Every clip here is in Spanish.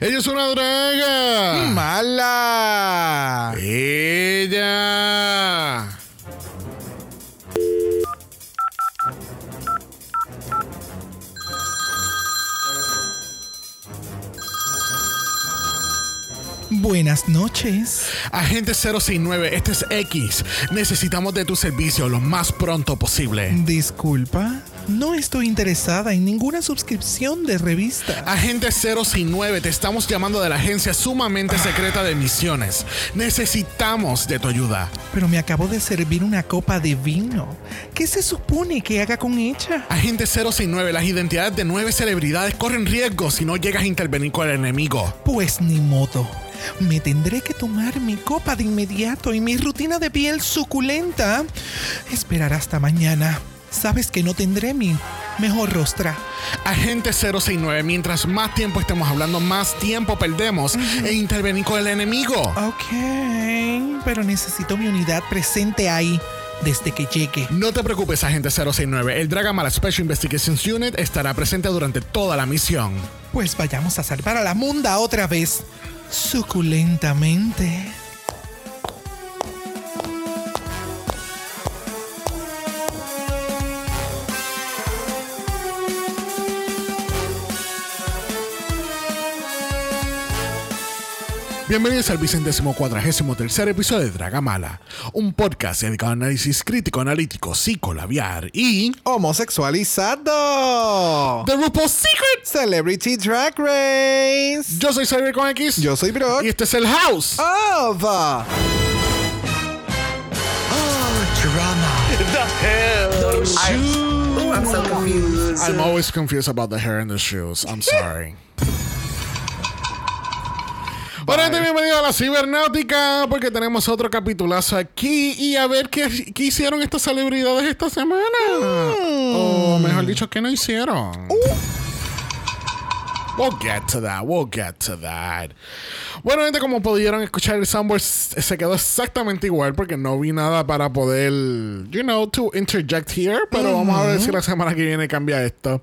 Ella es una draga. ¡Mala! Ella. Buenas noches. Agente 069, este es X. Necesitamos de tu servicio lo más pronto posible. Disculpa, no estoy interesada en ninguna suscripción de revista. Agente 069, te estamos llamando de la agencia sumamente secreta de misiones. Necesitamos de tu ayuda. Pero me acabo de servir una copa de vino. ¿Qué se supone que haga con ella? Agente 069, las identidades de nueve celebridades corren riesgo si no llegas a intervenir con el enemigo. Pues ni modo. Me tendré que tomar mi copa de inmediato y mi rutina de piel suculenta. Esperar hasta mañana. Sabes que no tendré mi mejor rostra. Agente 069, mientras más tiempo estemos hablando, más tiempo perdemos e intervenir con el enemigo. Ok, pero necesito mi unidad presente ahí desde que llegue. No te preocupes, agente 069. El Dragamala Special Investigations Unit estará presente durante toda la misión. Pues vayamos a salvar a la munda otra vez. Suculentamente. Bienvenidos al vicentésimo cuadragésimo tercer episodio de Dragamala, un podcast dedicado a análisis crítico, analítico, psicolabiar y Homosexualizado. The RuPaul's Secret. Celebrity Drag Race. Yo soy Xavier con X Yo soy Brock. y este es el House. Of. Oh, drama. Ooh, I'm so confused. I'm always confused about the hair and the shoes. I'm sorry. Bueno, bienvenido a la cibernáutica porque tenemos otro capitulazo aquí y a ver qué, qué hicieron estas celebridades esta semana. O mejor dicho, ¿qué no hicieron? We'll get to that, we'll get to that. Bueno, gente, como pudieron escuchar, el soundboard se quedó exactamente igual porque no vi nada para poder, you know, to interject here. Pero vamos a ver si la semana que viene cambia esto.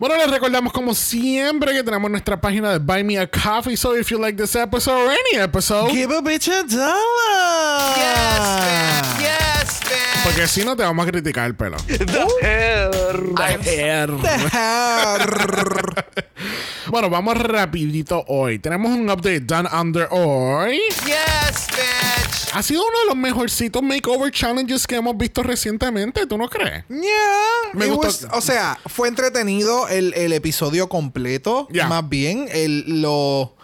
Bueno, les recordamos como siempre que tenemos nuestra página de Buy Me a Coffee. So if you like this episode or any episode, Give a bitch a dollar. Yes, bitch. Yes. Porque si no te vamos a criticar el pelo. The hair. Hair. Bueno, vamos rapidito hoy. Tenemos un update done under hoy. Yes, bitch. Ha sido uno de los mejorcitos makeover challenges que hemos visto recientemente, ¿tú no crees? Yeah, Me it gustó. was- o sea, fue entretenido el, el episodio completo. Yeah. Más bien, el, lo,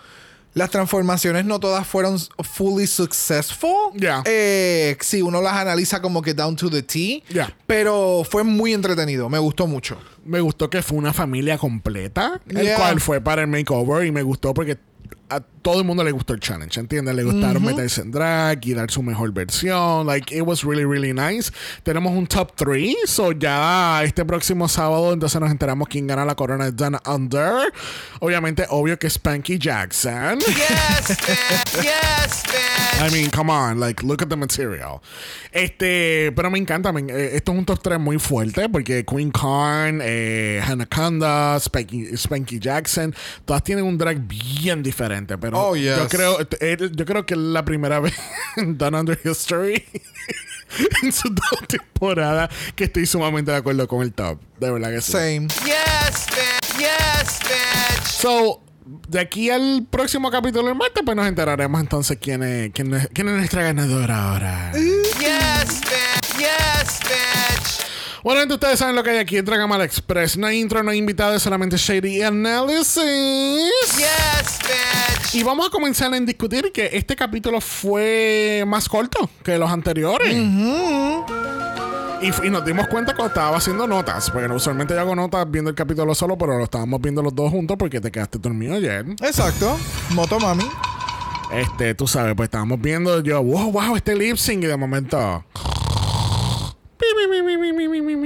las transformaciones no todas fueron fully successful. Yeah. Eh, sí, uno las analiza como que down to the T. Yeah. Pero fue muy entretenido. Me gustó mucho. Me gustó que fue una familia completa, el cual fue para el makeover y me gustó porque a todo el mundo le gustó el challenge, ¿entiendes? Le gustaron meterse en drag y dar su mejor versión. Like, it was really, really nice. Tenemos un top 3, so ya este próximo sábado entonces nos enteramos quién gana la corona de Down Under. Obviamente, obvio que es Spanky Jackson. Yes, bitch. Yes, bitch. I mean, come on, like, look at the material. Este, pero me encanta, me- eh, esto es un top 3 muy fuerte porque Queen Khan, eh, Hannah Kanda, Spanky, Spanky Jackson, todas tienen un drag bien diferente, pero Oh, yes. yo creo, eh, yo creo que es la primera vez en Down Under History en su dos temporadas que estoy sumamente de acuerdo con el top, de verdad que sí. Same. Yes, bitch. Yes, bitch. So, de aquí al próximo capítulo del martes, pues nos enteraremos entonces quién es, quién es, quién es nuestra ganadora ahora. Bueno, gente, ustedes saben lo que hay aquí en Dragamala Express. No hay intro, no hay invitados, solamente Shady Analysis. Yes, bitch. Y vamos a comenzar en discutir que este capítulo fue más corto que los anteriores. y, nos dimos cuenta cuando estaba haciendo notas. Porque usualmente yo hago notas viendo el capítulo solo, pero lo estábamos viendo los dos juntos porque te quedaste dormido ayer. Exacto. Motomami. Este, tú sabes, pues estábamos viendo yo, wow, wow, este lip sync y de momento.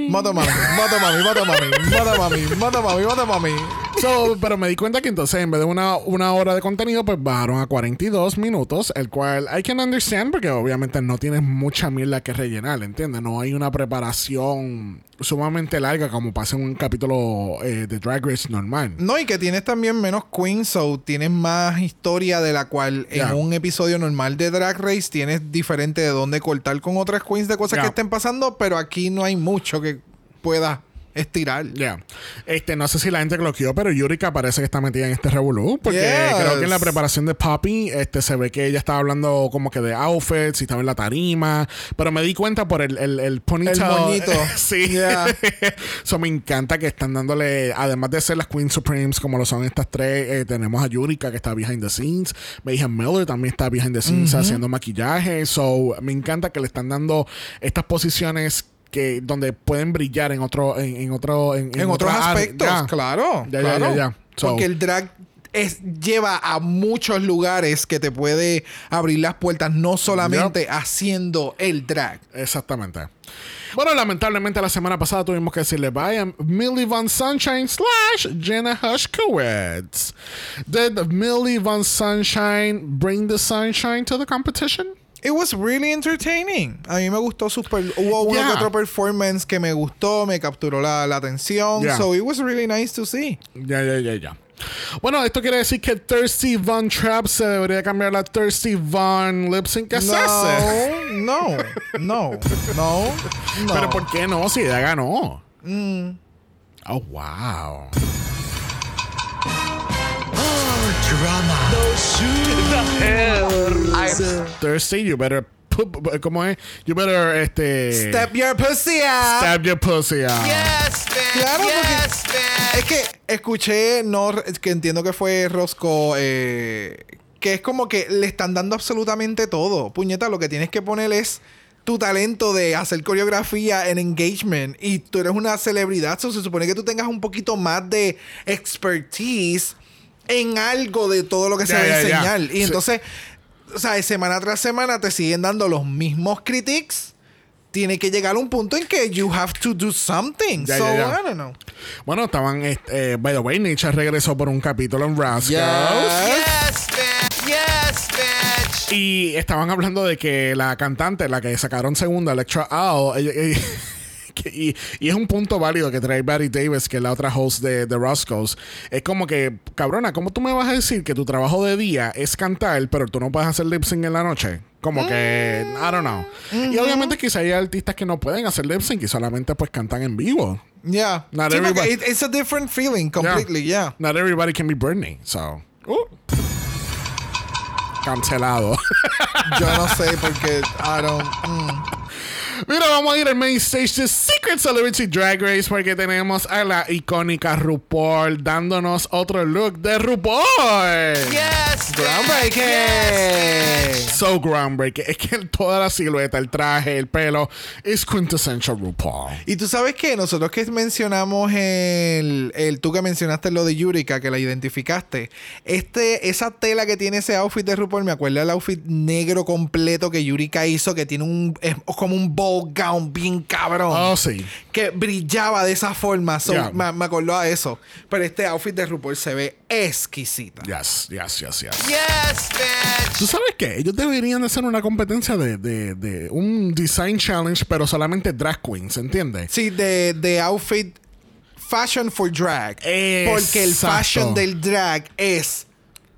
Motomami. Motomami. Motomami. Motomami. Motomami. Motomami. Motomami. So, pero me di cuenta que entonces en vez de una, una hora de contenido, pues bajaron a 42 minutos, el cual I can understand porque obviamente no tienes mucha mierda que rellenar, ¿entiendes? No hay una preparación sumamente larga como pasa en un capítulo eh, de Drag Race normal. No, y que tienes también menos queens, so tienes más historia de la cual en un episodio normal de Drag Race tienes diferente de dónde cortar con otras queens de cosas que estén pasando, pero aquí no hay mucho que pueda estirar. Ya. Este, no sé si la gente cloqueó, pero Yurika parece que está metida en este revolú. Porque Yes. creo que en la preparación de Poppy, este, se ve que ella estaba hablando como que de outfits y estaba en la tarima. Pero me di cuenta por el, el, el ponytail. El moñito. sí. Yeah. Eso me encanta que están dándole, además de ser las Queen Supremes, como lo son estas tres, eh, tenemos a Yurika que está behind the scenes. Mayhem Miller también está behind the scenes haciendo maquillaje. So, me encanta que le están dando estas posiciones que donde pueden brillar en otro en, en otro en, En, otros aspectos, Ya. claro. Ya, ya, claro. ya, ya. So- Porque el drag es, lleva a muchos lugares que te puede abrir las puertas, no solamente haciendo el drag. Exactamente. Bueno, lamentablemente la semana pasada tuvimos que decirle bye a Millie Von Sunshine slash Jenna Hushkowitz. Did Millie Von Sunshine bring the sunshine to the competition? It was really entertaining. A mí me gustó super. Hubo uno Yeah. que otro performance que me gustó, me capturó la, la atención. Yeah. So it was really nice to see. Ya, ya, ya, ya. Bueno, esto quiere decir que Thirsty Von Trap se debería cambiar a Thirsty Von Lip Sync. No, no, no, no, no. Pero ¿por qué no? Si ella ganó. Oh, wow. Thirsty, you better. put- ¿Cómo es? You better, este. Step your pussy out. Stab your pussy out. Yes, bitch. Claro, porque- yes, bitch. Es que escuché, no, que entiendo que fue Rosco, eh, que es como que le están dando absolutamente todo. Puñeta, lo que tienes que poner es tu talento de hacer coreografía en engagement y tú eres una celebridad, so se supone que tú tengas un poquito más de expertise en algo de todo lo que se Ya, va a ya, ya. enseñar. Y Sí. entonces, o sea, semana tras semana te siguen dando los mismos critics. Tiene que llegar a un punto en que you have to do something. Ya, so, ya, ya. I don't know. Bueno, estaban. este, eh, by the way, Nietzsche regresó por un capítulo en Rascals. Yes, bitch. Yes, bitch. Y estaban hablando de que la cantante, la que sacaron segunda, Electra Owl, ella- ella- que- y, y es un punto válido que trae Barry Davis, que es la otra host de, de Roscoe's. Es como que, cabrona, ¿cómo tú me vas a decir que tu trabajo de día es cantar, pero tú no puedes hacer lip sync en la noche? Como que, I don't know. Y obviamente quizá hay artistas que no pueden hacer lip sync y solamente pues cantan en vivo. Yeah. Not Sí, everybody- it- it's a different feeling completely, yeah. Not everybody can be Britney, so. uh. Cancelado. Yo no sé porque I don't. mm. Mira, vamos a ir al main stage de Secret Celebrity Drag Race porque tenemos a la icónica RuPaul dándonos otro look de RuPaul. Yes. Groundbreaking. Yes, So groundbreaking. Es que toda la silueta, el traje, el pelo es quintessential RuPaul. Y tú sabes que nosotros que mencionamos el, el tú que mencionaste lo de Yurika, que la identificaste, este, esa tela que tiene ese outfit de RuPaul, me acuerda del outfit negro completo que Yurika hizo, que tiene un es como un ball gown bien cabrón. Oh, sí. que brillaba de esa forma. So, Yeah. me, me acordó a eso. Pero este outfit de RuPaul se ve exquisita. Yes, yes, yes, yes. yes, bitch. ¿Tú sabes qué? Ellos deberían de hacer una competencia de, de, de un design challenge, pero solamente drag queens, ¿entiendes? Sí, de, de outfit fashion for drag. Porque el fashion del drag es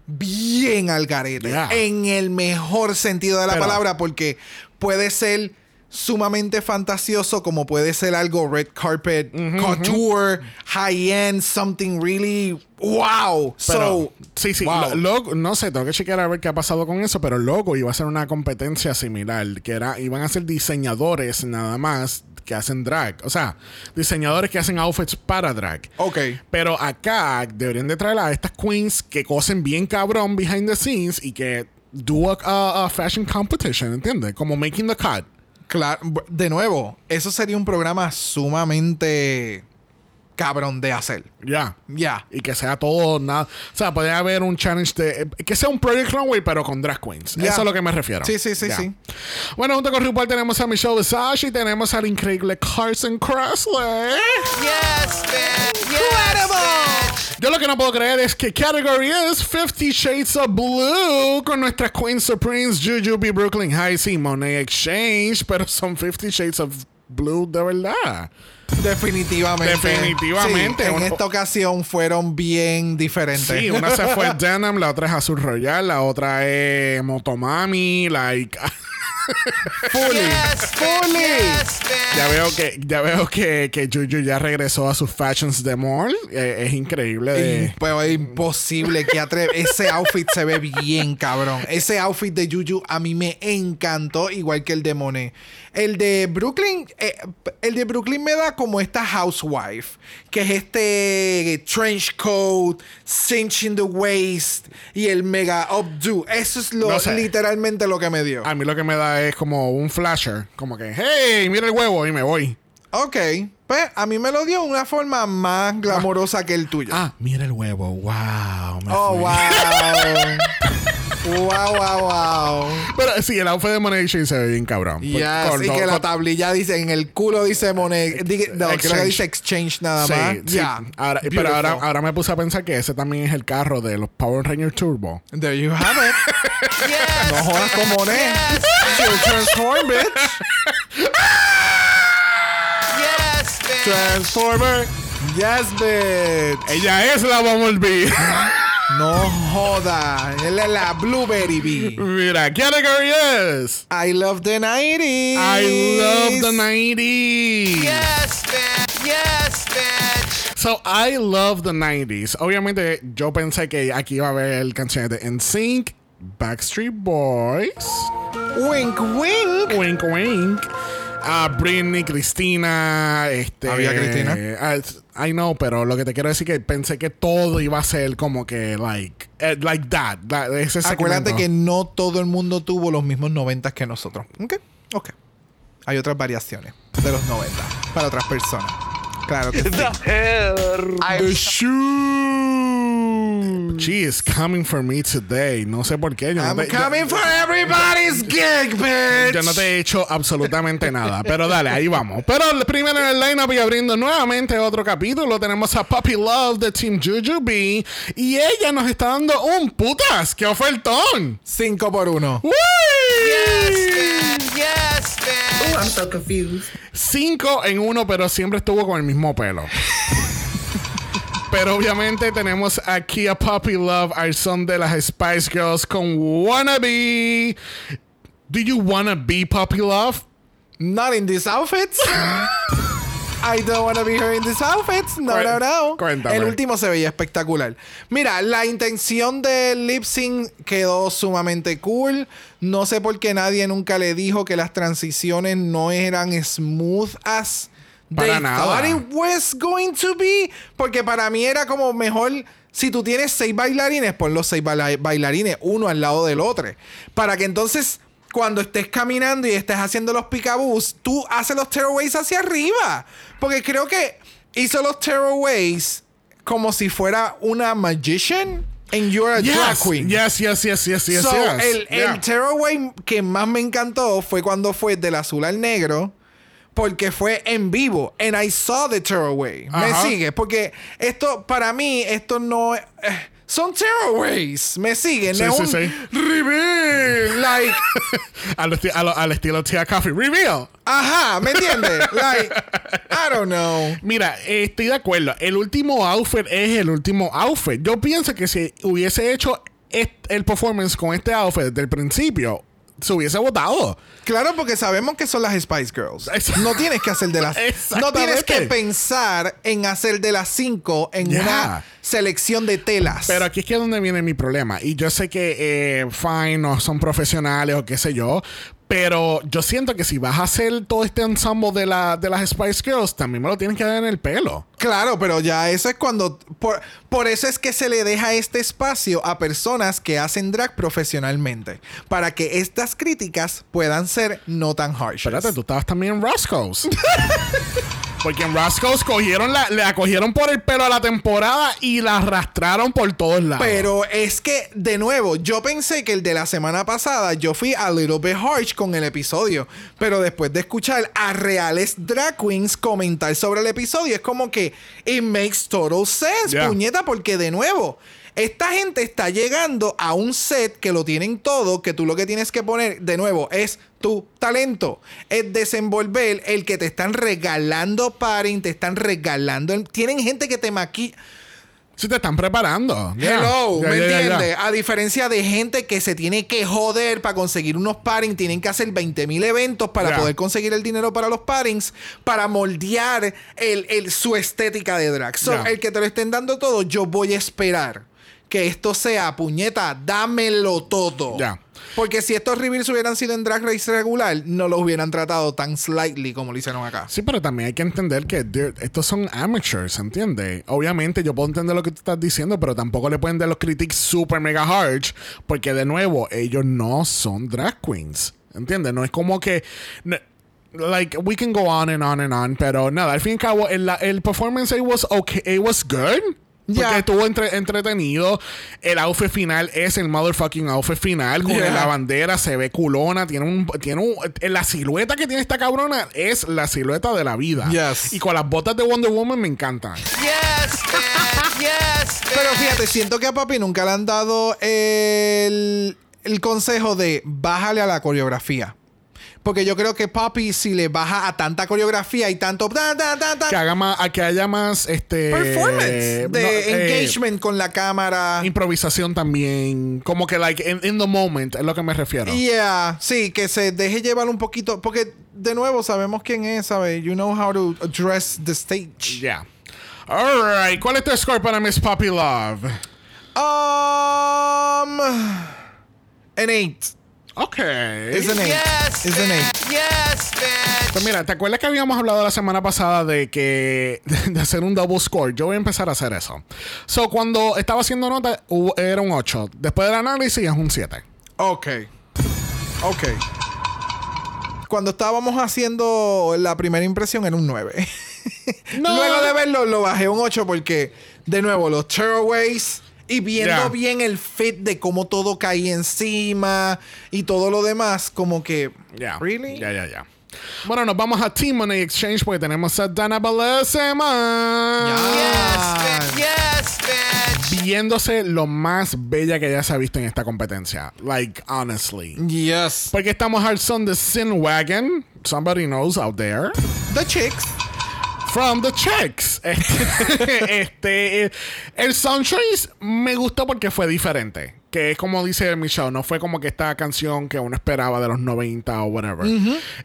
bien al garete. Yeah. En el mejor sentido de la Pero- palabra, porque puede ser sumamente fantasioso como puede ser algo red carpet, couture, high end, something really wow. Pero, so, sí, sí. wow. lo- no sé, tengo que chequear a ver qué ha pasado con eso, pero Logo iba a ser una competencia similar, que era, iban a ser diseñadores nada más que hacen drag. O sea, diseñadores que hacen outfits para drag. Ok. Pero acá deberían de traer a estas queens que cosen bien cabrón behind the scenes y que do a, a- a fashion competition, ¿entiendes? Como making the cut. Claro, de nuevo, eso sería un programa sumamente cabrón de hacer. Ya. Ya. Y que sea todo nada. O sea, podría haber un challenge de. eh, Que sea un Project Runway, pero con drag queens. Ya. Eso es lo que me refiero. Sí, sí, sí, sí. Bueno, junto con RuPaul tenemos a Michelle Visage y tenemos al increíble Carson Kressley. Yes. Yes, bitch. Yo lo que no puedo creer es que category es 50 Shades of Blue con nuestras Queen Supremes, Jujubee, Brooklyn Heights y Monet Exchange, pero son 50 Shades of Blue de verdad. Definitivamente. Definitivamente. Sí, en Uno- esta ocasión fueron bien diferentes. Sí, una se fue Denim, la otra es Azul Royal, la otra es Motomami, like... Fully. Yes, Fully. Yes, bitch. Ya veo que, ya veo que, que Juju ya regresó a sus fashions de mall. Eh, es increíble de. Pero es imposible que atreve. Ese outfit se ve bien, cabrón. Ese outfit de Juju a mí me encantó, igual que el de Monet. El de Brooklyn, eh, el de Brooklyn me da como esta housewife, que es este trench coat, cinch in the waist y el mega updo. Eso es lo, No sé. literalmente lo que me dio. A mí lo que me da es como un flasher. Como que, hey, mira el huevo y me voy. Ok, pues a mí me lo dio de una forma más glamorosa que el tuyo. Ah, mira el huevo. Wow. me Oh, fui. wow. wow, wow, wow. Pero sí, el outfit de Money Exchange se ve bien cabrón. Yes, Con- y que la tablilla dice en el culo dice Monet. di- No, creo que Exchange. dice exchange nada Sí, más. sí. Ya. Ahora- pero ahora, ahora me puse a pensar que ese también es el carro de los Power Rangers Turbo. There you have it. Yes, No jodas con Monet. Yes, She'll transform, bitch. yes, bitch. Transformer. Yes, bitch. Ella es la Bumblebee. No joda. Él es la Blueberry Bee. mira, category es. I love the 90s. I love the 90s. Yes, bitch. Yes, bitch. So, I love the 90s. Obviamente, yo pensé que aquí iba a haber canciones de NSYNC, Backstreet Boys, Wink, wink. Wink Wink, ah, Britney, Cristina, este... ¿Había Cristina? ah, I know, pero lo que te quiero decir que pensé que todo iba a ser como que, like, eh, like that. that- ese Acuérdate segmento. que no todo el mundo tuvo los mismos 90 que nosotros. ¿Ok? Ok. Hay otras variaciones de los 90 para otras personas. Claro que sí. The shoe. She is coming for me today. No sé por qué. Yo I'm no te- yo- coming for everybody's gig, bitch. Yo no te he hecho absolutamente nada. Pero dale, ahí vamos. Pero primero en el lineup y abriendo nuevamente otro capítulo, tenemos a Puppy Love de Team Jujubee. Y ella nos está dando un putas. ¡Qué ofertón! 5 por 1. ¡Uy! Yes, bitch. Yes, Oh, bitch. I'm so confused. Cinco en uno, pero siempre estuvo con el mismo pelo. Pero obviamente tenemos aquí a Puppy Love, al son de las Spice Girls con Wannabe. Do you wanna be Puppy Love? Not in these outfits. I don't want to be her in these outfits. No, no, no. cuéntame. El último se veía espectacular. Mira, la intención del lip sync quedó sumamente cool. No sé por qué nadie nunca le dijo que las transiciones no eran smooth as Para they nada. thought it was going to be. Porque para mí era como mejor. Si tú tienes seis bailarines, pon los seis baila- bailarines uno al lado del otro. Para que entonces, cuando estés caminando y estés haciendo los picabús, tú haces los tearaways hacia arriba. Porque creo que hizo los tearaways como si fuera una magician and you're a drag queen. yes, yes, yes, yes, yes, So, yes. el, Yeah. el tearaway que más me encantó fue cuando fue del azul al negro. Porque fue en vivo. And I saw the tearaway. ¿Me sigue? Porque esto, para mí, esto no es... eh, son tearaways. ¿Me siguen? Sí, sí, sí. reveal. Like... al, esti- al estilo Tia Coffee. Reveal. Ajá, ¿me entiendes? Like... I don't know. Mira, eh, estoy de acuerdo. El último outfit es el último outfit. Yo pienso que si hubiese hecho el performance con este outfit desde el principio, se hubiese votado. Claro, porque sabemos que son las Spice Girls. No tienes que hacer de las. no tienes que pensar en hacer de las cinco en Ya. una selección de telas. Pero aquí es que es donde viene mi problema. Y yo sé que, eh, fine, no son profesionales o qué sé yo. Pero yo siento que si vas a hacer todo este ensemble de, la, de las Spice Girls, también me lo tienes que dar en el pelo. Claro, pero ya eso es cuando. Por, por eso es que se le deja este espacio a personas que hacen drag profesionalmente. Para que estas críticas puedan ser no tan harsh. Espérate, tú estabas también en Roscoe's. Porque en Roscoe's cogieron la, le cogieron por el pelo a la temporada y la arrastraron por todos lados. Pero es que, de nuevo, yo pensé que el de la semana pasada yo fui a little bit harsh con el episodio. Pero después de escuchar a reales drag queens comentar sobre el episodio, es como que it makes total sense, Yeah. puñeta, porque de nuevo. Esta gente está llegando a un set que lo tienen todo, que tú lo que tienes que poner, de nuevo, es tu talento. Es desenvolver el que te están regalando paring, te están regalando. el- Tienen gente que te maquilla. Si te están preparando. Yeah. Hello, Yeah, ¿me yeah, entiendes? A diferencia de gente que se tiene que joder para conseguir unos parings, tienen que hacer 20 mil eventos para poder conseguir el dinero para los parings, para moldear el, el- su estética de drag. So, el que te lo estén dando todo, yo voy a esperar que esto sea, puñeta, dámelo todo. Yeah. Porque si estos reveals hubieran sido en Drag Race regular, no los hubieran tratado tan slightly como lo hicieron acá. Sí, pero también hay que entender que estos son amateurs, ¿entiendes? Obviamente yo puedo entender lo que tú estás diciendo, pero tampoco le pueden dar los critics super mega harsh, porque de nuevo, ellos no son drag queens, ¿entiendes? No es como que... no- Like, we can go on and on and on, pero nada, al fin y al cabo, el, el performance it was okay, it was good. Porque Yeah. estuvo entre- entretenido. El outfit final es el motherfucking outfit final. Con Yeah. la bandera se ve culona. Tiene un, tiene un. La silueta que tiene esta cabrona es la silueta de la vida. Yes. Y con las botas de Wonder Woman me encantan. Yes. Yes. Pero fíjate, siento que a papi nunca le han dado el, el consejo de bájale a la coreografía. Porque yo creo que papi, si le baja a tanta coreografía y tanto ta, ta, ta, ta, Que haga más, a que haya más este performance, de no, eh, engagement con la cámara. improvisación también. Como que like in, in the moment es lo que me refiero. Yeah, sí, que se deje llevar un poquito. Porque, de nuevo, sabemos quién es, ¿sabes? You know how to address the stage. Yeah. Alright. ¿Cuál es tu score para Miss Poppy Love? Um. An eight. Okay. It's an eight. Yes, It's an eight. Yes, bitch. Pues mira, ¿te acuerdas que habíamos hablado la semana pasada de que de hacer un double score? Yo voy a empezar a hacer eso. So, cuando estaba haciendo nota, hubo- era un 8. Después del análisis es un 7. Ok. Ok. Cuando estábamos haciendo la primera impresión era un 9. No. Luego de verlo lo bajé a un 8 porque, de nuevo, los tearaways y viendo bien el fit de cómo todo caía encima y todo lo demás, como que... Ya. ¿Really? Ya, ya, ya. Bueno, nos vamos a Team Money Exchange porque tenemos a Dana Bellezema. Yes, bitch. Yes, bitch. Viéndose lo más bella que ya se ha visto en esta competencia. Like, honestly. Yes. Porque estamos al son de Sin Wagon. Somebody knows out there. The chicks. From the checks. Este, este, el sound choice me gustó porque fue diferente. Que es como dice Michelle, no fue como que esta canción que uno esperaba de los 90 o whatever.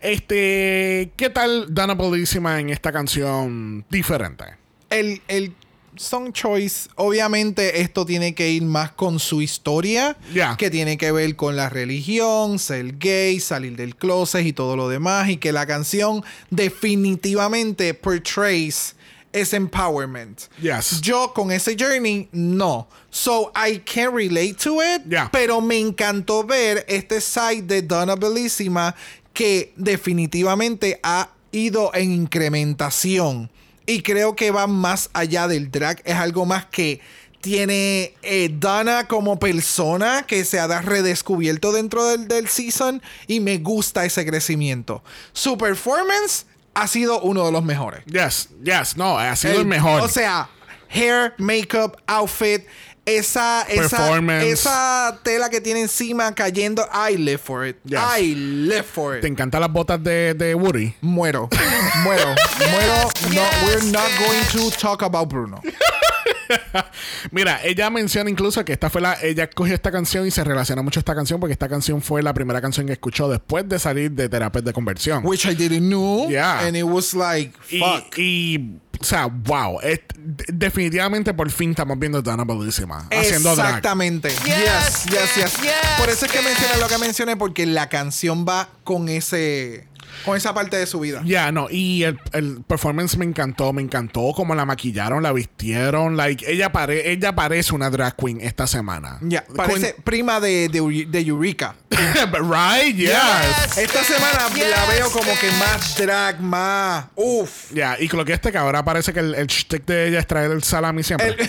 Este, ¿qué tal Dana Bellissima en esta canción diferente? el, el song choice, obviamente esto tiene que ir más con su historia, Ya. que tiene que ver con la religión, ser gay, salir del closet y todo lo demás, y que la canción definitivamente portrays ese empowerment. Yes. Yo con ese journey, no. So I can relate to it, Ya. pero me encantó ver este side de Donna Bellissima que definitivamente ha ido en incrementación. Y creo que va más allá del drag. Es algo más que tiene eh, Donna como persona que se ha redescubierto dentro del, del season. Y me gusta ese crecimiento. Su performance ha sido uno de los mejores. Yes, yes, no, ha sido el, mejor. O sea, hair, makeup, outfit, esa, esa, esa tela que tiene encima cayendo. I live for it. Yes. I live for it. ¿Te encantan las botas de, de Woody? Muero. Muero. Muero. No, we're not going to talk about Bruno. Mira, ella menciona incluso que esta fue la. Ella cogió esta canción y se relaciona mucho a esta canción porque esta canción fue la primera canción que escuchó después de salir de terapia de conversión. Which I didn't know. Yeah. And it was like, y, fuck. y, o sea, wow. es- definitivamente por fin estamos viendo a Dana Bellissima haciendo drag. Exactamente. Yes, yes, yes. yes, Por eso es que yes. mencioné lo que mencioné, porque la canción va con ese con esa parte de su vida. Ya, no, y el, el performance me encantó, me encantó como la maquillaron, la vistieron, like, ella, pare, ella parece una drag queen esta semana. Ya, parece prima de, de, de Eureka. right, yes. Yes. Esta semana Yes, la veo como que más drag, más. Uf. Ya, y con lo que este que ahora parece que el, el shtick de ella es traer el salami siempre.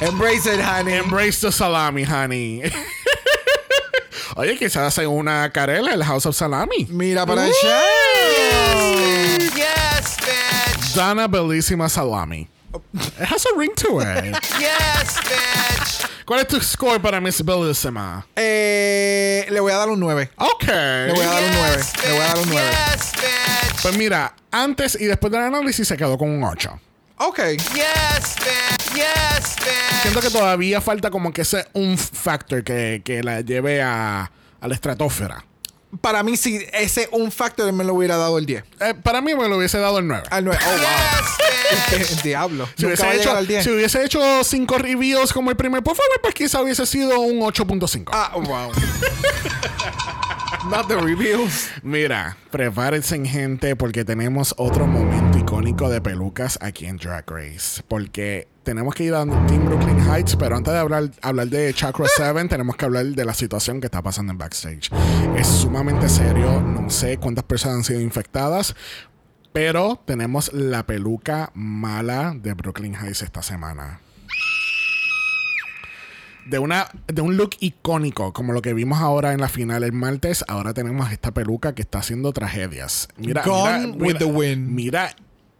Embrace it, honey. Embrace the salami, honey. Oye, quizás hace una carela el House of Salami. Mira para allá. Yes, bitch. Dana Bellísima Salami. It has a ring to it. Yes, bitch. ¿Cuál es tu score para Miss Bellísima? Eh, le voy a dar un 9. Ok. Le voy a dar un 9. Le voy a dar un 9. Yes, bitch. Pues mira, antes y después del análisis se quedó con un 8. Ok. Yes, bitch. Yes, bitch. Siento que todavía falta como que ese un factor que, que la lleve a, a la estratosfera. Para mí, si ese un factor me lo hubiera dado el 10. Eh, para mí me lo hubiese dado el 9. Al 9. Oh, wow. Yes, diablo. Si Nunca hubiese, hecho, al 10. si hubiese hecho 5 reviews como el primer performance, pues quizá hubiese sido un 8.5. Ah, wow. Not the reviews. Mira, prepárense gente porque tenemos otro momento icónico de pelucas aquí en Drag Race. Porque tenemos que ir a Team Brooklyn Heights, pero antes de hablar, hablar de Chakra 7, tenemos que hablar de la situación que está pasando en backstage. Es sumamente serio, no sé cuántas personas han sido infectadas, pero tenemos la peluca mala de Brooklyn Heights esta semana. De, una, de un look icónico, como lo que vimos ahora en la final el martes, ahora tenemos esta peluca que está haciendo tragedias. Mira, Gone mira, with mira- the wind. Mira,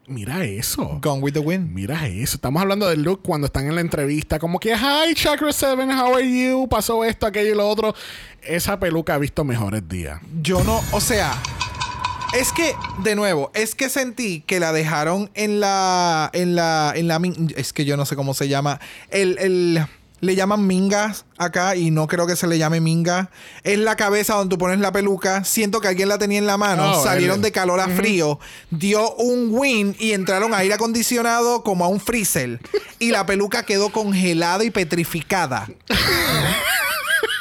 mira eso. Gone with the wind. Mira eso. Estamos hablando del look cuando están en la entrevista. Como que, hi, Chakra 7, how are you? Pasó esto, aquello y lo otro. Esa peluca ha visto mejores días. Yo no, o sea, es que, de nuevo, es que sentí que la dejaron en la, en la, en la, min- es que yo no sé cómo se llama, el, el, le llaman mingas acá y no creo que se le llame minga. Es la cabeza donde tú pones la peluca. Siento que alguien la tenía en la mano. Oh, salieron de calor a frío. Dio un win y entraron a aire acondicionado como a un freezer. Y la peluca quedó congelada y petrificada.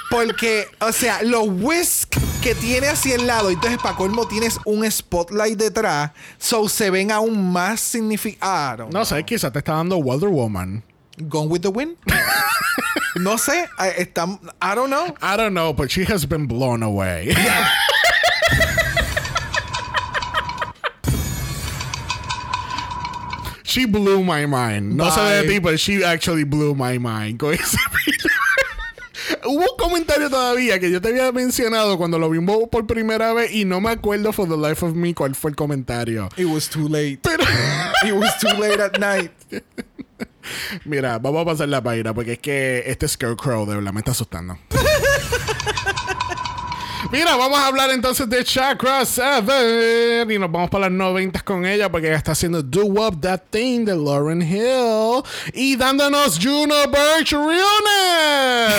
Porque, o sea, los whisk que tiene hacia el lado, entonces para colmo tienes un spotlight detrás, so se ven aún más significados. No sé, quizás te está dando Wonder Woman. Gone with the wind. no sé, eh, está, I don't know. I don't know, but she has been blown away. she blew my mind. No sé de ti, but she actually blew my mind. video. Hubo un comentario todavía que yo te había mencionado cuando lo vimos por primera vez y no me acuerdo for the life of me cuál fue el comentario. It was too late. Pero It was too late at night. mira, vamos a pasar la página porque es que este Scarecrow de verdad me está asustando. Mira, vamos a hablar entonces de Chakra 7 y nos vamos para las 90 con ella porque ella está haciendo Do Up That Thing de Lauren Hill y dándonos Juno Birch Realness.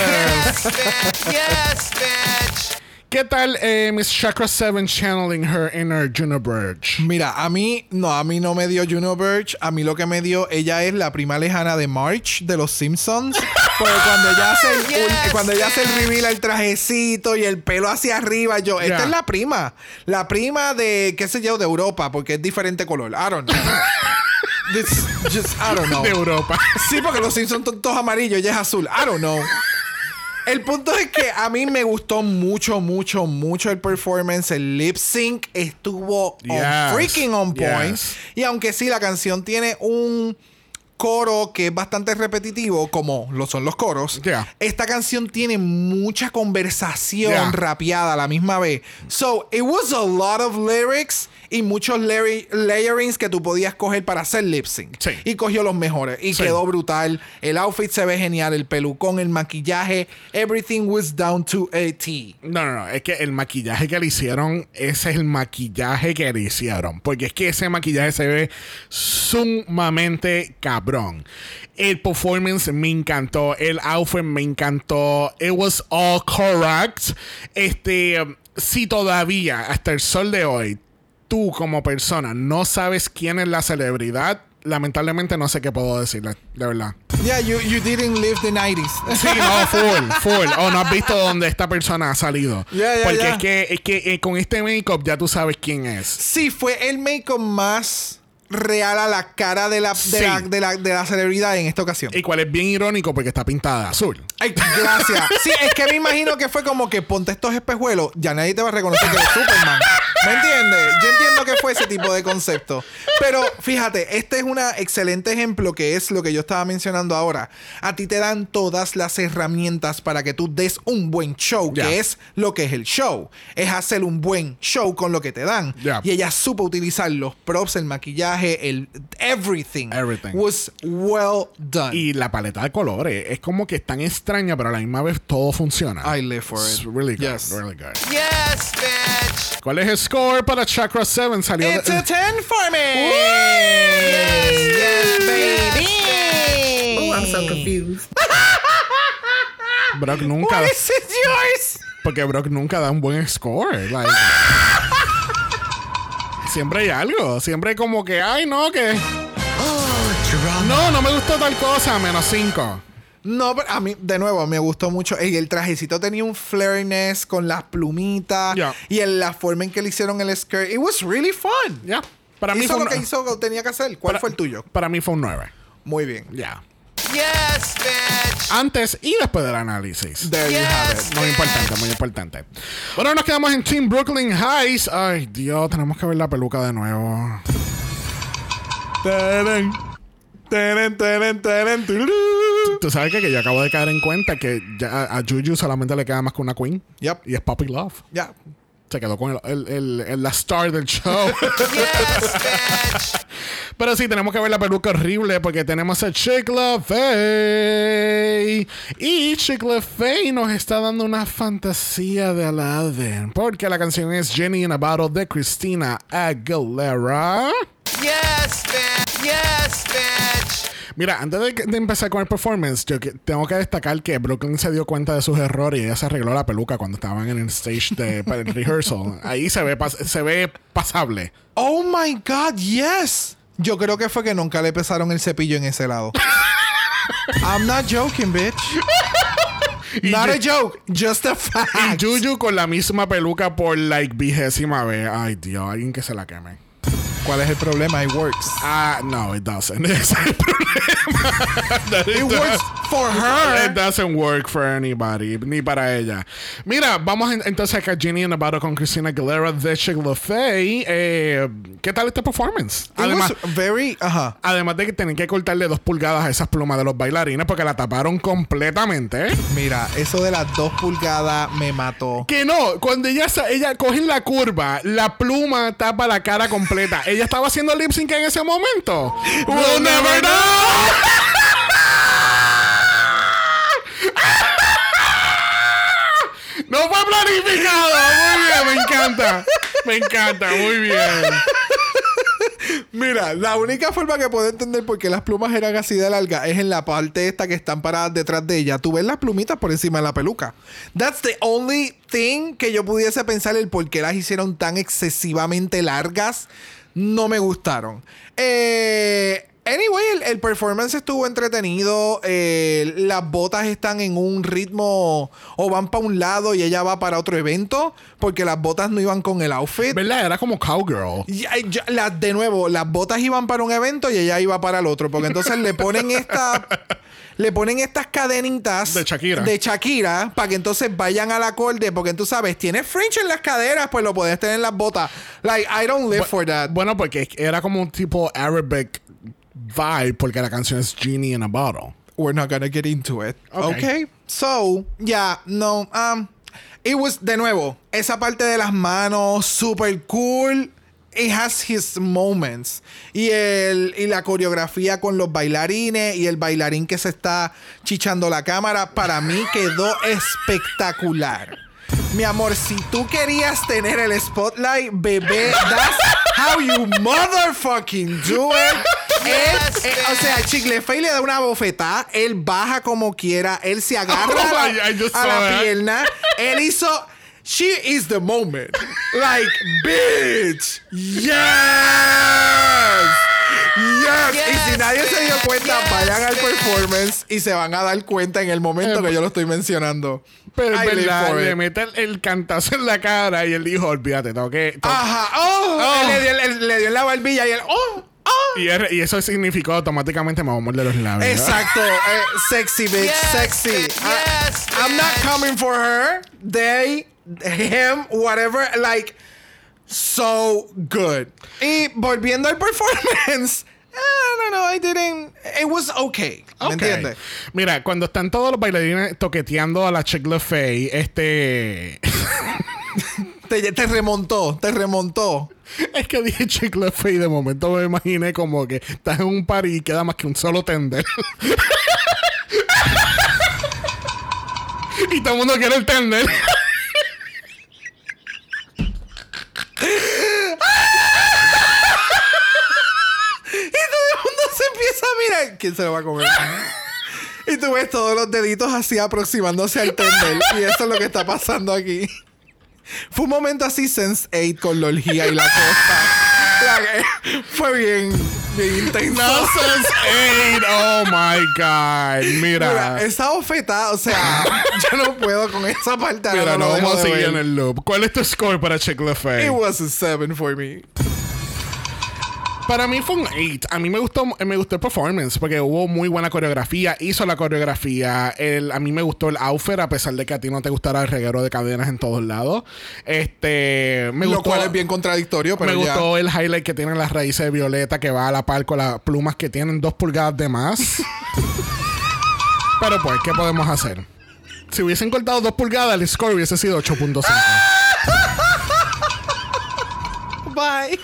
Yes, bitch. Yes, bitch. ¿Qué tal eh, Miss Chakra 7 channeling her inner Juno Birch? Mira, a mí, no, a mí no me dio Juno Birch. A mí lo que me dio, ella es la prima lejana de March de los Simpsons. Porque cuando ella hace el, Yes, un- cuando ella hace el reveal, el trajecito y el pelo hacia arriba, yo, esta Yeah. es la prima. La prima de, qué sé yo, de Europa, porque es diferente color. I don't know. This, just, I don't know. De Europa. Sí, porque los Simpsons son todos amarillos, ella es azul. I don't know. El punto es que a mí me gustó mucho, mucho, mucho el performance. El lip sync estuvo Yes. on freaking on point. Yes. Y aunque sí, la canción tiene un coro que es bastante repetitivo, como lo son los coros, Yeah. esta canción tiene mucha conversación Yeah. rapeada a la misma vez. So, it was a lot of lyrics y muchos layeri- layerings que tú podías coger para hacer lip sync. Sí. Y cogió los mejores. Y Sí. quedó brutal. El outfit se ve genial. El pelucón, el maquillaje. Everything was down to a T. No, no, no. Es que el maquillaje que le hicieron, ese es el maquillaje que le hicieron. Porque es que ese maquillaje se ve sumamente cabrón. El performance me encantó. El outfit me encantó. It was all correct. Este, si todavía, hasta el sol de hoy, tú como persona no sabes quién es la celebridad, lamentablemente no sé qué puedo decirle, de verdad. Yeah, you, you didn't live the 90s. Sí, no, full, full. O no has visto dónde esta persona ha salido. Ya, ya, Porque es que, es que eh, con este make-up ya tú sabes quién es. Sí, fue el make-up más real a la cara de la, de, Sí. la, de, la, de la celebridad en esta ocasión. Y cual es bien irónico porque está pintada azul. Ay, gracias. Sí, es que me imagino que fue como que ponte estos espejuelos, ya nadie te va a reconocer que eres Superman. ¿Me entiendes? Yo entiendo que fue ese tipo de concepto. Pero fíjate, este es un excelente ejemplo que es lo que yo estaba mencionando ahora. A ti te dan todas las herramientas para que tú des un buen show, que es lo que es el show. Es hacer un buen show con lo que te dan. Ya. Y ella supo utilizar los props, el maquillaje, el everything. Everything. Was well done. Y la paleta de colores es como que es tan extraña, pero a la misma vez todo funciona. I live for It's it. really good, Yes. really good. Yes, bitch. ¿Cuál es el score para Chakra 7? Salió de- It's a 10 for me. Yes, baby. Oh, I'm so confused. Brock nunca Why is it yours? porque Brock nunca da un buen score. like. siempre hay algo, siempre hay como que ay no que no no me gustó tal cosa menos 5. No, pero a mí, de nuevo, me gustó mucho. Y el trajecito tenía un flairness con las plumitas. Y en la forma en que le hicieron el skirt. It was really fun. Ya. Para mí hizo fue lo un, que hizo, que tenía que hacer. ¿Cuál para- fue el tuyo? Para mí fue un 9. Muy bien. Ya. Yes, bitch. Antes y después del análisis. There you have it. Muy importante, muy importante. Bueno, nos quedamos en Team Brooklyn Heights. Ay, Dios, tenemos que ver la peluca de nuevo. Tú sabes que, que yo acabo de caer en cuenta que ya a, Juju solamente le queda más que una queen. Yep. Y es Poppy Love. Ya. Se quedó con el, el- el- el- la star del show. Yes, bitch. Pero sí, tenemos que ver la peluca horrible porque tenemos a Chick Faye. Y Chick Faye nos está dando una fantasía de Aladdin. Porque la canción es Jenny in a Bottle de Christina Aguilera. Yes, bitch. Yes, bitch. Mira, antes de, de empezar con el performance, yo que- tengo que destacar que Brooklyn se dio cuenta de sus errores y ella se arregló la peluca cuando estaban en el stage de, para el rehearsal. Ahí se ve, se ve pasable. Oh my God, yes. Yo creo que fue que nunca le pesaron el cepillo en ese lado. I'm not joking, bitch. Not a joke, just a Y fact. Juju con la misma peluca por like vigésima vez. Ay, Dios, alguien que se la queme. ¿Cuál es el problema? It works. Ah, no, it doesn't. Ese es el problema. It works for It her. doesn't work for anybody, ni para ella. Mira, vamos en- entonces a Jenny and About con Christina Aguilera de Chick Faye. Eh, ¿Qué tal este performance? It Además, very, ajá. además de que tienen que cortarle dos pulgadas a esas plumas de los bailarines porque la taparon completamente. Mira, eso de las dos pulgadas me mató. Que no, cuando ella, ella coge la curva, la pluma tapa la cara completa. Ella estaba haciendo lip sync en ese momento. We'll never know. No fue planificado. Muy bien, me encanta. Me encanta, muy bien. Mira, la única forma que puedo entender por qué las plumas eran así de largas es en la parte esta que están paradas detrás de ella. Tú ves las plumitas por encima de la peluca. That's the only thing que yo pudiese pensar el por qué las hicieron tan excesivamente largas. No me gustaron. Eh, anyway, el, el performance estuvo entretenido. Eh, las botas están en un ritmo o van para un lado y ella va para otro evento porque las botas no iban con el outfit. ¿Verdad? Era como cowgirl. Y- las- de nuevo, las botas iban para un evento y ella iba para el otro. Porque entonces le ponen esta. Le ponen estas cadenitas De Shakira. de Shakira para que entonces vayan al acorde. Porque tú sabes, tiene fringe en las caderas, pues lo puedes tener en las botas. Like, I don't live for that. Bueno, porque era como un tipo Arabic vibe porque la canción es Genie in a Bottle. We're not gonna get into it. Okay. Okay. So, yeah, no. Um, it was, de nuevo, esa parte de las manos, super cool. It has his moments. Y, el, y la coreografía con los bailarines y el bailarín que se está chichando la cámara, para mí quedó espectacular. Mi amor, si tú querías tener el spotlight, bebé, that's how you motherfucking do it. Él, eh, o sea, Chicle Fey le da una bofetada, él baja como quiera, él se agarra Oh, a la, I a la pierna. Él hizo. She is the moment. Like, bitch. Yes. Yes. Yes, y si nadie se dio cuenta, Yes, vayan al performance y se van a dar cuenta en el momento que yo lo estoy mencionando. Pero es verdad, le mete el, el cantazo en la cara y él dijo, olvídate, tengo que... tengo- Ajá. Oh, Oh. Él Le, dio, le dio en la barbilla y él. Oh, oh. Y, er- y eso significó automáticamente me voy a morder los labios. Exacto. eh, sexy, bitch. Yes, sexy. I- Yes, I'm not coming for her. They, him, whatever. Like, so good. Y volviendo al performance. I don't know. I didn't. It was okay. ¿Me Ok. entiendes? Mira, cuando están todos los bailarines toqueteando a la Chick Fey, este... Te, te remontó. Te remontó. es que dije Chick Fey y de momento me imaginé como que estás en un party y queda más que un solo tender. y todo el mundo quiere el tender. Y todo el mundo se empieza a mirar. ¿Quién se lo va a comer? y tú ves todos los deditos así aproximándose al tender. y eso es lo que está pasando aquí. Fue un momento así Sense 8 con la orgía y la costa. Like, fue bien, bien intenso. Nonsense 8. Oh my God. Mira. Mira, esa ofeta, o sea, yo no puedo con esa parte. Mira, no no vamos a seguir en el loop. ¿Cuál es tu score para Chick? It was a 7 for me. Para mí fue un 8. A mí me gustó, me gustó el performance porque hubo muy buena coreografía. Hizo la coreografía. El, a mí me gustó el outfit, a pesar de que a ti no te gustara el reguero de cadenas en todos lados. Este. Me Lo gustó. cual es bien contradictorio, pero me ya. gustó el highlight que tienen las raíces de violeta que va a la par con las plumas que tienen dos pulgadas de más. Pero pues, ¿qué podemos hacer? Si hubiesen cortado dos pulgadas, el score hubiese sido 8.5. Bye.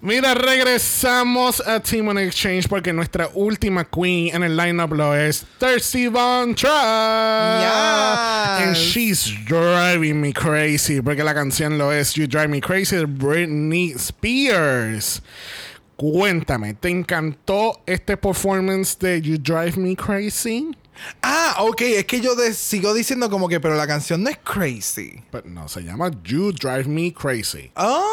Mira, regresamos a Team on Exchange porque nuestra última queen en el lineup lo es Thirsty Von Trapp. And Yes. she's driving me crazy porque la canción lo es You Drive Me Crazy de Britney Spears. Cuéntame, ¿te encantó este performance de You Drive Me Crazy? Ah, ok, es que yo de- sigo diciendo como que, pero la canción no es crazy. Pero no, se llama You Drive Me Crazy. Oh,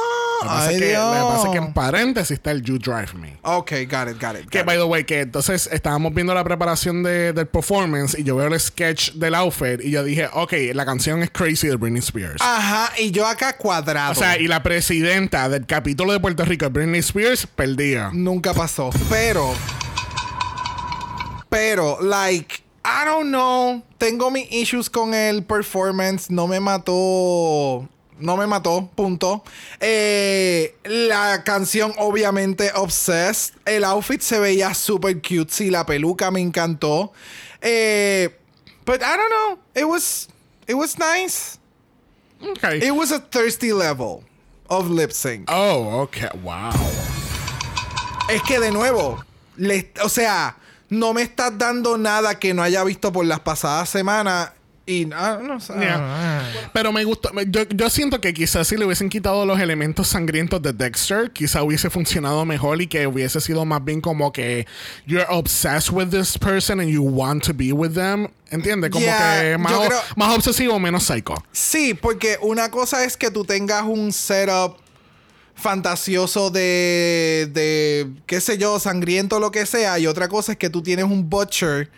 Lo ay que, lo que pasa es que Dios. en paréntesis está el You Drive Me. Ok, got it, got it. Que, got by it. the way, que entonces estábamos viendo la preparación de, del performance y yo veo el sketch del outfit y yo dije, ok, la canción es Crazy de Britney Spears. Ajá, y yo acá cuadrado. o sea, y la presidenta del capítulo de Puerto Rico, Britney Spears, perdía. Nunca pasó. Pero. Pero, like, I don't know. Tengo mis issues con el performance. No me mató. No me mató, punto. Eh, la canción, obviamente, Obsessed. El outfit se veía super cutesy. La peluca me encantó. Eh, but I don't know. It was. It was nice. Ok. It was a thirsty level of lip sync. oh, ok. Wow. Es que de nuevo, le- o sea, no me estás dando nada que no haya visto por las pasadas semanas y ah, no sé. Yeah. Pero me gustó. Yo, yo siento que quizás si le hubiesen quitado los elementos sangrientos de Dexter, quizás hubiese funcionado mejor y que hubiese sido más bien como que you're obsessed with this person and you want to be with them. ¿Entiendes? Como Yeah, que más, creo- más obsesivo, menos psycho. Sí, porque una cosa es que tú tengas un setup fantasioso de, de, qué sé yo, sangriento, lo que sea, y otra cosa es que tú tienes un butcher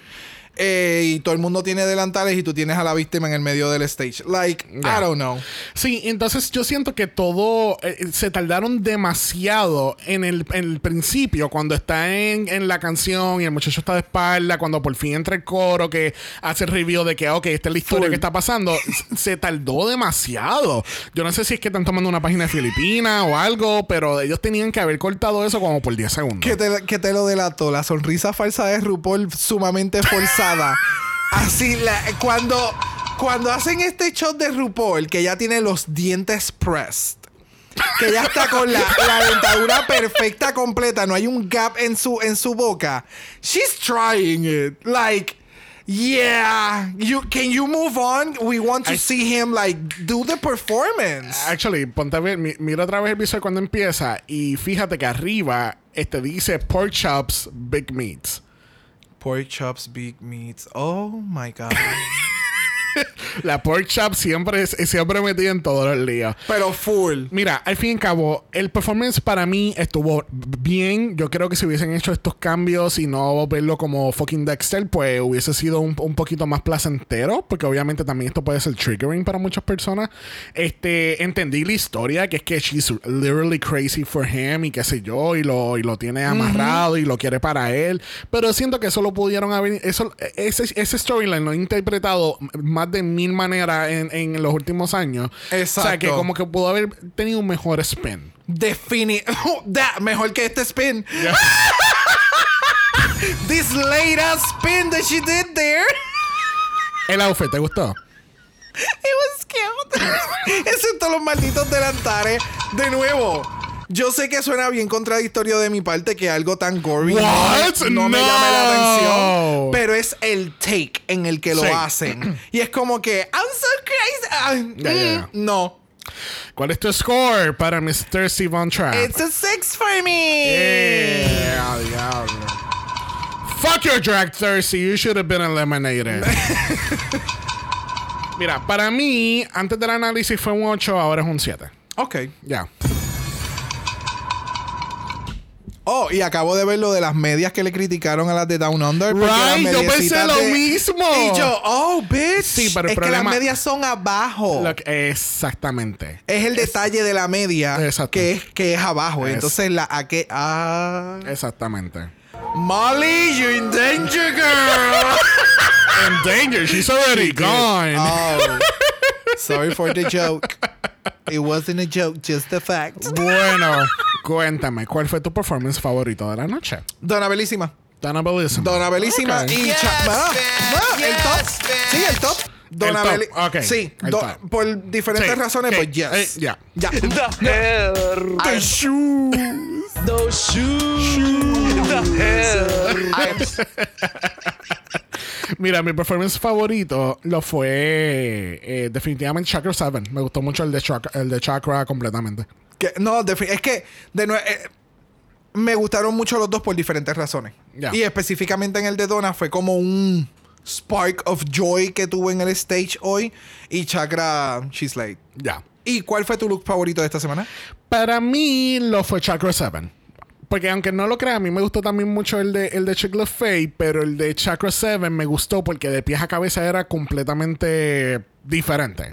eh, y todo el mundo tiene delantales y tú tienes a la víctima en el medio del stage. Like, Yeah. I don't know. Sí, entonces yo siento que todo eh, se tardaron demasiado en el, en el principio, cuando está en, en la canción y el muchacho está de espalda, cuando por fin entra el coro que hace el review de que, ok, esta es la historia Full. que está pasando, se tardó demasiado. Yo no sé si es que están tomando una página de Filipina o algo, pero ellos tenían que haber cortado eso como por 10 segundos. Que te, que te lo delató. La sonrisa falsa de RuPaul sumamente forzada. Así, la- cuando, cuando hacen este shot de RuPaul, que ya tiene los dientes pressed. Que ya está con la, la dentadura perfecta completa. No hay un gap en su, en su boca. She's trying it. Like, yeah. You, can you move on? We want to I- see him, like, do the performance. Actually, ponte a ver, mi- mira otra vez el visual cuando empieza y fíjate que arriba este dice pork chops, big meats. Pork chops, big meats. Oh my God. La pork chop siempre, es- siempre metida en todos los líos. Pero full. Mira, al fin y al cabo, el performance para mí estuvo bien. Yo creo que si hubiesen hecho estos cambios y no verlo como fucking Dexter, pues hubiese sido un, un poquito más placentero. Porque obviamente también esto puede ser triggering para muchas personas. Este, entendí la historia, que es que she's literally crazy for him y qué sé yo, y lo, y lo tiene amarrado y lo quiere para él. Pero siento que eso lo pudieron haber. Eso, ese, ese storyline lo he interpretado más de mil maneras en, en los últimos años. O sea, Exacto. que como que pudo haber tenido un mejor spin. Defini Da, mejor que este spin. This late ass spin that she did there. El outfit, ¿te gustó? It was cute. Excepto los malditos delantares. De nuevo. Yo sé que suena bien contradictorio de mi parte que algo tan gory no, What? no me No. llame la atención. Pero es el take en el que lo Sí. hacen. Y es como que, I'm so crazy. Ya. mm, No. ¿Cuál es tu score para Mr. Von Trapp? It's a six for me. Yeah. Fuck your drag thirsty. You should have been eliminated. Mira, para mí, antes del análisis fue un 8, ahora es un 7. Ok. Ya. Oh, y acabo de ver lo de las medias que le criticaron a las de Down Under. Right, yo pensé lo de- mismo. Y yo, oh, bitch. Sí, pero el es problema- que las medias son abajo. Que- exactamente. es el detalle de la media Exacto. que es, que es abajo. Es- Entonces, la a que. Ah. Exactamente. Molly, you're in danger, girl. In danger, she's already gone. oh. Sorry for the joke. It wasn't a joke, just a fact. Bueno, cuéntame, ¿cuál fue tu performance favorito de la noche? Dona Belísima. Donna Bellissima. Dona Belísima Ok. y Yes, ah, ah, el Yes, top. bitch. Sí, el top. Dona top, Beli- ok, Sí, el do- top. por diferentes Sí, razones, ok, pues yes. eh, ya. Ya. The shoes. Those shoes. The hell. Mira, mi performance favorito lo fue eh, definitivamente Chakra 7. Me gustó mucho el de Chakra, el de Chakra completamente. Que- no, es que de nue- eh, me gustaron mucho los dos por diferentes razones. Y específicamente en el de Donna fue como un spark of joy que tuve en el stage hoy. Y Chakra, she's late. Ya. ¿Y cuál fue tu look favorito de esta semana? Para mí lo fue Chakra 7. Porque aunque no lo crea, a mí me gustó también mucho el de, el de Chick Fate, pero el de Chakra 7 me gustó porque de pies a cabeza era completamente diferente.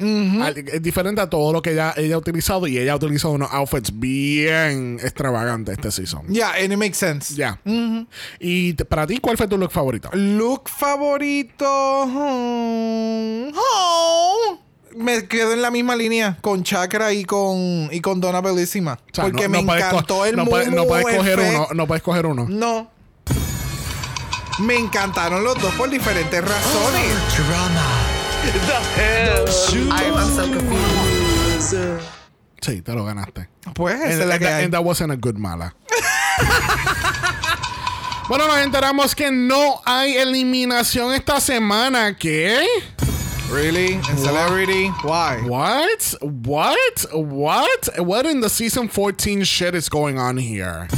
Al- es diferente a todo lo que ella, ella ha utilizado y ella ha utilizado unos outfits bien extravagantes este season. Yeah, and it makes sense. Ya. Y para ti, ¿cuál fue tu look favorito? Look favorito. hmm, oh, me quedo en la misma línea con Chakra y con, y con Donna Bellissima. O sea, porque no- me no encantó el no puedes, no puedes coger uno. No puedes coger uno. No. Me encantaron los dos por diferentes razones. The hell. Sí, te lo ganaste. Pues esa And, es la and que that, hay. and that wasn't a good mala. bueno, nos enteramos que no hay eliminación esta semana. ¿Qué? Really? In celebrity? Why? What? What? What? What in the season 14 shit is going on here?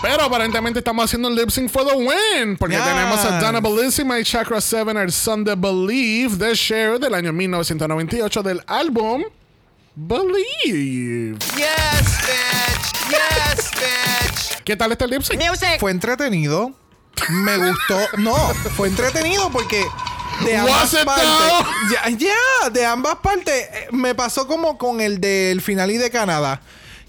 Pero aparentemente estamos haciendo un lip sync for the win. Porque Yes. tenemos a Donna Bellissima y Chakra 7 el Sunday Believe de Cher del año 1998 del álbum Believe. Yes, bitch. Yes, bitch. ¿Qué tal este lip sync? Fue entretenido. Me gustó. No, fue entretenido porque de ambas partes. Ya, ya, de ambas partes. eh, Me pasó como con el del final y de Canadá.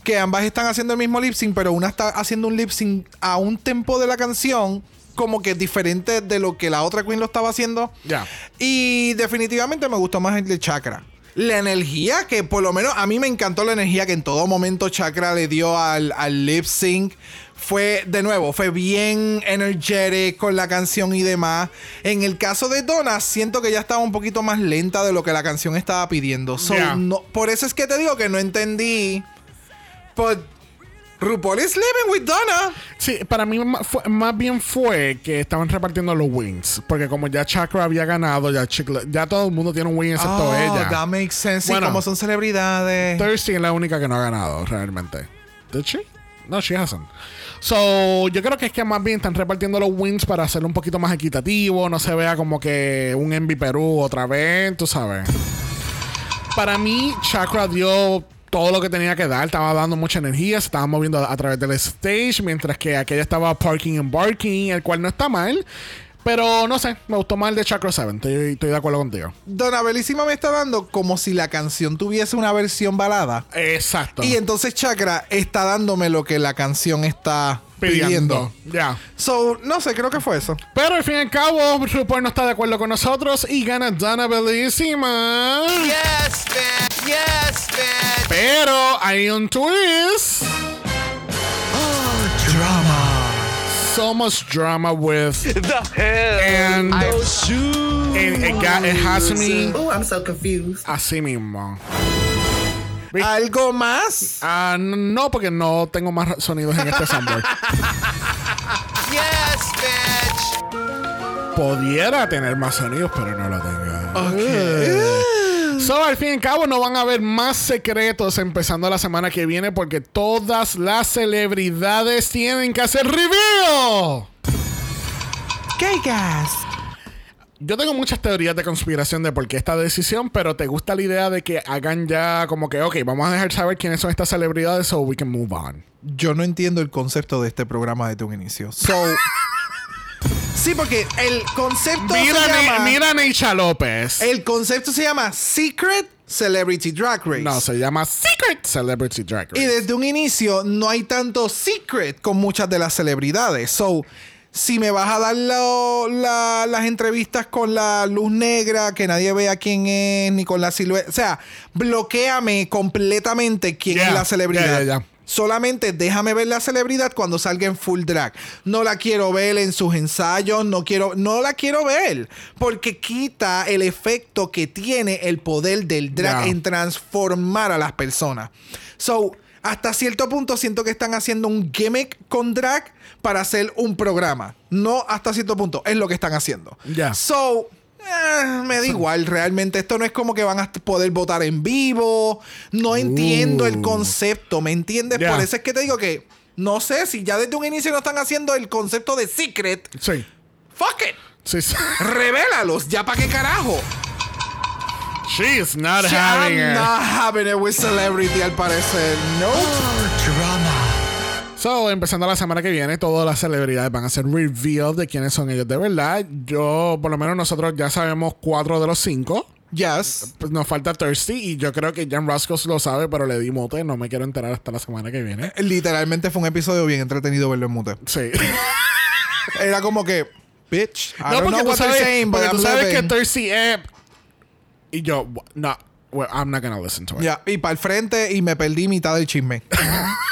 Que ambas están haciendo el mismo lip sync, pero una está haciendo un lip sync a un tempo de la canción. Como que diferente de lo que la otra queen lo estaba haciendo. Ya. Y definitivamente me gustó más el de Chakra. La energía que por lo menos a mí me encantó la energía que en todo momento Chakra le dio al, al lip sync. Fue, de nuevo, fue bien energetic con la canción y demás. En el caso de Donna, siento que ya estaba un poquito más lenta de lo que la canción estaba pidiendo. So, Yeah. no- por eso es que te digo que no entendí. But RuPaul is living with Donna. Sí, para mí fue- más bien fue que estaban repartiendo los wins. Porque como ya Chakra había ganado, ya, Chick- ya todo el mundo tiene un win excepto Oh, ella. that makes sense. Bueno. como son celebridades. Thirsty es la única que no ha ganado realmente. ¿Did she? No, she hasn't. So, yo creo que es que más bien están repartiendo los wins para hacerlo un poquito más equitativo. No se vea como que un Envy Perú otra vez, tú sabes. Para mí, Chakra dio todo lo que tenía que dar. Estaba dando mucha energía. Se estaba moviendo a, a través del stage. Mientras que aquella estaba parking and barking. El cual no está mal. Pero no sé, me gustó más el de Chakra 7. Estoy, estoy de acuerdo contigo. Dona Belísima me está dando como si la canción tuviese una versión balada. Exacto. Y entonces Chakra está dándome lo que la canción está pidiendo. Ya. So, no sé, creo que fue eso. Pero al fin y al cabo, RuPaul no está de acuerdo con nosotros y gana Dana Bellísima. Yes, bitch. Yes, bitch. Pero hay un twist. So much drama with The hell. and I shoot. it, it got it has me Oh, I'm so confused. así mismo. ¿Algo más? Ah, no, porque no tengo más sonidos en este soundboard. Yes, bitch. Pudiera tener más sonidos, pero no lo tengo. So, al fin y al cabo, no van a haber más secretos empezando la semana que viene porque todas las celebridades tienen que hacer review. Gay gas. Yo tengo muchas teorías de conspiración de por qué esta decisión, pero te gusta la idea de que hagan ya como que, ok, vamos a dejar saber quiénes son estas celebridades so we can move on. Yo no entiendo el concepto de este programa desde un inicio. So. sí, porque el concepto Mira, se llama. mira Neisha López. El concepto se llama Secret Celebrity Drag Race. No, se llama Secret Celebrity Drag Race. Y desde un inicio no hay tanto secret con muchas de las celebridades. So, si me vas a dar lo- la- las entrevistas con la luz negra, que nadie vea quién es, ni con la silueta. O sea, bloqueame completamente quién Yeah, es la celebridad. yeah, yeah, yeah. Solamente déjame ver la celebridad cuando salga en full drag. No la quiero ver en sus ensayos, no quiero, no la quiero ver. Porque quita el efecto que tiene el poder del drag Yeah. en transformar a las personas. So, hasta cierto punto siento que están haciendo un gimmick con drag para hacer un programa. No hasta cierto punto, es lo que están haciendo. Ya. So, eh, me da igual, realmente esto no es como que van a poder votar en vivo. No entiendo el Uh. concepto, ¿me entiendes? Por eso es que te digo que no sé si ya desde un inicio no están haciendo el concepto de secret. Sí. Fuck it. Sí, sí. Revélalos, ya para qué carajo. She's not I'm having it. not having it with celebrity al parecer. No. Drama. So, empezando la semana que viene, todas las celebridades van a hacer reveal de quiénes son ellos de verdad. Yo, por lo menos nosotros ya sabemos cuatro de los cinco. Yes. Pues nos falta Thirsty y yo creo que Jan Rascos lo sabe, pero le di mote. No me quiero enterar hasta la semana que viene. Literalmente fue un episodio bien entretenido verlo en mute. Sí. Era como que, bitch, I no, don't porque know tú what sabes, saying, but porque tú sabes que. Thirsty es... Y yo, no, well, I'm not gonna listen to it. Ya, y para el frente y me perdí mitad del chisme.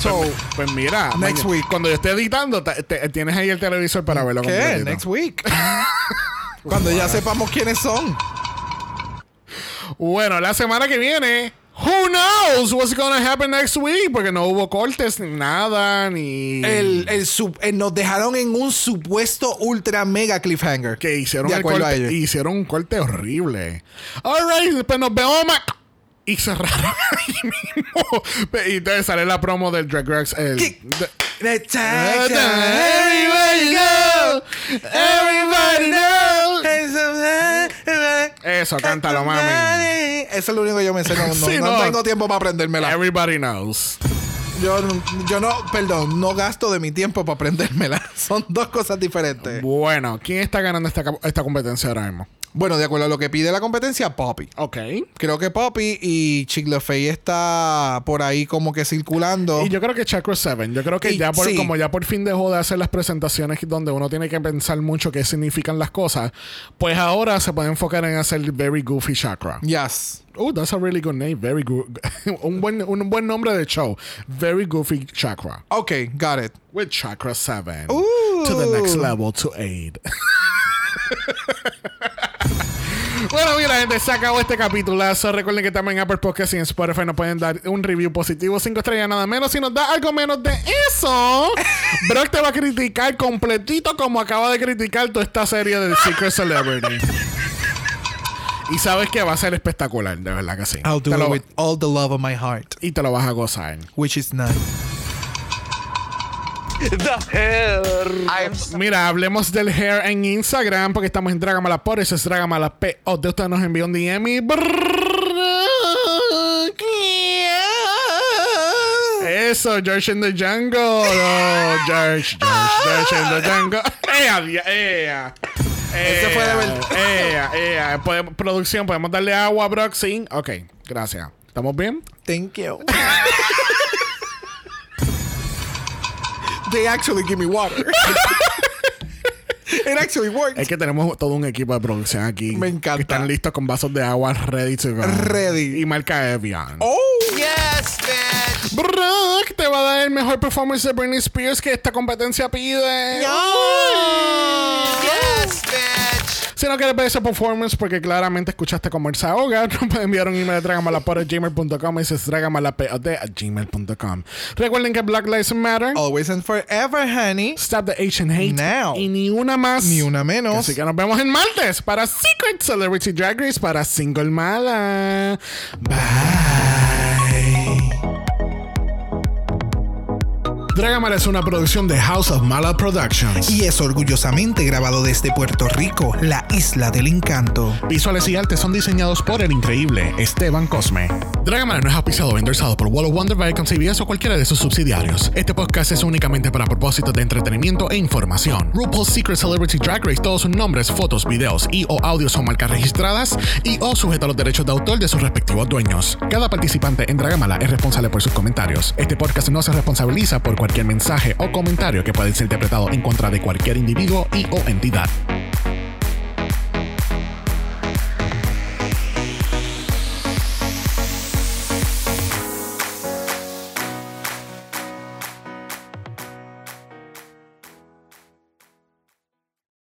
so, Pues mira, Next week. cuando yo esté editando, te- te- tienes ahí el televisor para verlo ¿qué? completito. Next week. Cuando ya sepamos quiénes son. Bueno, la semana que viene, who knows what's gonna happen next week? Porque no hubo cortes ni nada, ni... El, el sub- eh, nos dejaron en un supuesto ultra mega cliffhanger. que hicieron De el corte, hicieron un corte horrible. Alright, después nos vemos y cerraron ahí mismo. Y entonces sale la promo del Drag Race. El, The Everybody know, everybody know. Eso, cántalo, mami. Eso es lo único que yo me sé. No, no- Sí, no no. tengo tiempo para aprendérmela. Everybody knows. Yo, yo no, perdón, no gasto de mi tiempo para aprendérmela. Son dos cosas diferentes. Bueno, ¿quién está ganando esta, esta competencia ahora mismo? Bueno, de acuerdo a lo que pide la competencia, Poppy. Ok. Creo que Poppy y Chick Fey está por ahí como que circulando. Y yo creo que Chakra 7. Yo creo que Y ya por, sí. como ya por fin dejó de hacer las presentaciones donde uno tiene que pensar mucho qué significan las cosas, pues ahora se puede enfocar en hacer Very Goofy Chakra. Yes. Oh, that's a really good name. Very good. un, buen, un buen nombre de show. Very Goofy Chakra. Ok, got it. With Chakra 7. Ooh. To the next level, to 8. Bueno, mira, gente, se acabó este capitulazo. Recuerden que también en Apple Podcast y en Spotify nos pueden dar un review positivo, 5 estrellas nada menos. Si nos da algo menos de eso, Brock te va a criticar completito como acaba de criticar toda esta serie de Secret Celebrity. Y sabes que va a ser espectacular, de verdad que sí. I'll do it with all the love of my heart. Y te lo vas a gozar. Which is not. The hair. Mira, hablemos del hair en Instagram porque estamos en Dragamala por eso es Dragamala P. O de usted nos envió un DM y brrr. Eso, George in the Jungle. Oh, George, George, George in the Jungle. ¡Ea, ea! Ese fue de verdad. Ea, ea. Podemos- producción, ¿podemos darle agua a Brock? Sí. Ok, gracias. ¿Estamos bien? Thank you. they actually give me water. It actually works. Es que tenemos todo un equipo de producción aquí. Me encanta. Que están listos con vasos de agua ready to go. Ready. Y marca Evian. Oh. Brock te va a dar el mejor performance de Britney Spears que esta competencia pide. Yes, bitch. Si no quieres ver ese performance porque claramente escuchaste cómo él se ahoga, nos pueden enviar un email a dragamalapod.gmail.com y dices dragamalapod a gmail.com. Recuerden que Black Lives Matter, always and forever, honey. Stop the Asian Hate Now. y ni una más. Ni una menos. Así que nos vemos el martes para Secret Celebrity Drag Race para Single Mala. Bye. Dragamala es una producción de House of Mala Productions. Y es orgullosamente grabado desde Puerto Rico, la isla del encanto. Visuales y artes son diseñados por el increíble Esteban Cosme. Dragamala no es auspiciado o endorsado por Wall of Wonder, Viacom CBS o cualquiera de sus subsidiarios. Este podcast es únicamente para propósitos de entretenimiento e información. RuPaul's Secret Celebrity Drag Race, todos sus nombres, fotos, videos y o audios son marcas registradas y o sujetos a los derechos de autor de sus respectivos dueños. Cada participante en Dragamala es responsable por sus comentarios. Este podcast no se responsabiliza por cualquier mensaje o comentario que pueda ser interpretado en contra de cualquier individuo y o entidad.